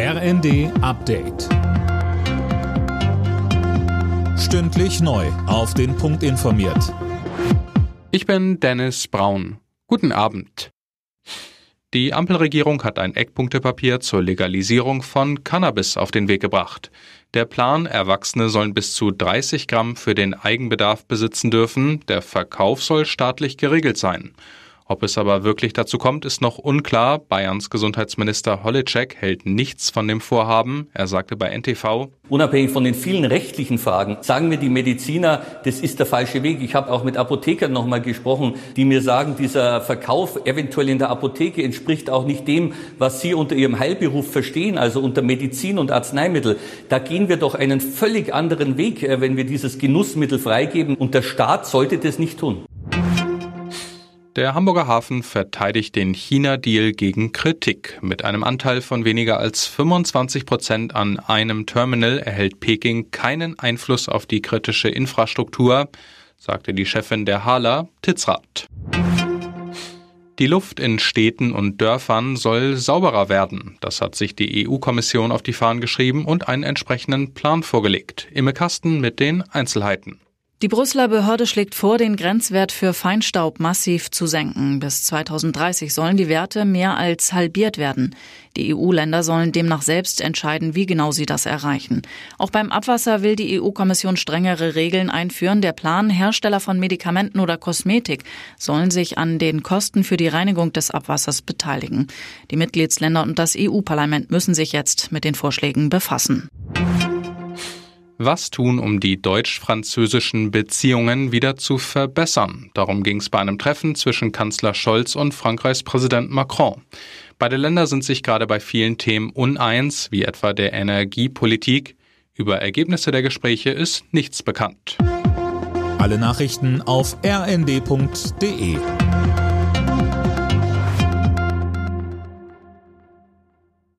RND Update. Stündlich neu. Auf den Punkt informiert. Ich bin Dennis Braun. Guten Abend. Die Ampelregierung hat ein Eckpunktepapier zur Legalisierung von Cannabis auf den Weg gebracht. Der Plan, Erwachsene sollen bis zu 30 Gramm für den Eigenbedarf besitzen dürfen, der Verkauf soll staatlich geregelt sein. Ob es aber wirklich dazu kommt, ist noch unklar. Bayerns Gesundheitsminister Holitschek hält nichts von dem Vorhaben. Er sagte bei NTV, Unabhängig von den vielen rechtlichen Fragen sagen mir die Mediziner, das ist der falsche Weg. Ich habe auch mit Apothekern noch mal gesprochen, die mir sagen, dieser Verkauf eventuell in der Apotheke entspricht auch nicht dem, was sie unter ihrem Heilberuf verstehen, also unter Medizin und Arzneimittel. Da gehen wir doch einen völlig anderen Weg, äh, wenn wir dieses Genussmittel freigeben. Und der Staat sollte das nicht tun. Der Hamburger Hafen verteidigt den China-Deal gegen Kritik. Mit einem Anteil von weniger als 25 Prozent an einem Terminal erhält Peking keinen Einfluss auf die kritische Infrastruktur, sagte die Chefin der Hala, Titzrath. Die Luft in Städten und Dörfern soll sauberer werden. Das hat sich die EU-Kommission auf die Fahnen geschrieben und einen entsprechenden Plan vorgelegt. Imme Kasten mit den Einzelheiten. Die Brüsseler Behörde schlägt vor, den Grenzwert für Feinstaub massiv zu senken. Bis 2030 sollen die Werte mehr als halbiert werden. Die EU-Länder sollen demnach selbst entscheiden, wie genau sie das erreichen. Auch beim Abwasser will die EU-Kommission strengere Regeln einführen. Der Plan, Hersteller von Medikamenten oder Kosmetik sollen sich an den Kosten für die Reinigung des Abwassers beteiligen. Die Mitgliedsländer und das EU-Parlament müssen sich jetzt mit den Vorschlägen befassen. Was tun, um die deutsch-französischen Beziehungen wieder zu verbessern? Darum ging es bei einem Treffen zwischen Kanzler Scholz und Frankreichs Präsident Macron. Beide Länder sind sich gerade bei vielen Themen uneins, wie etwa der Energiepolitik. Über Ergebnisse der Gespräche ist nichts bekannt. Alle Nachrichten auf rnd.de